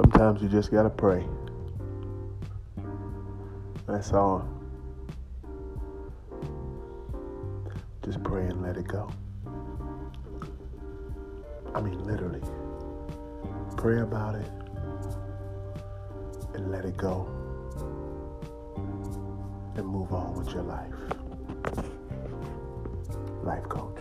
Sometimes you just gotta pray. That's all. Just pray and let it go. I mean, literally. Pray about it and let it go and move on with your life. Life coach.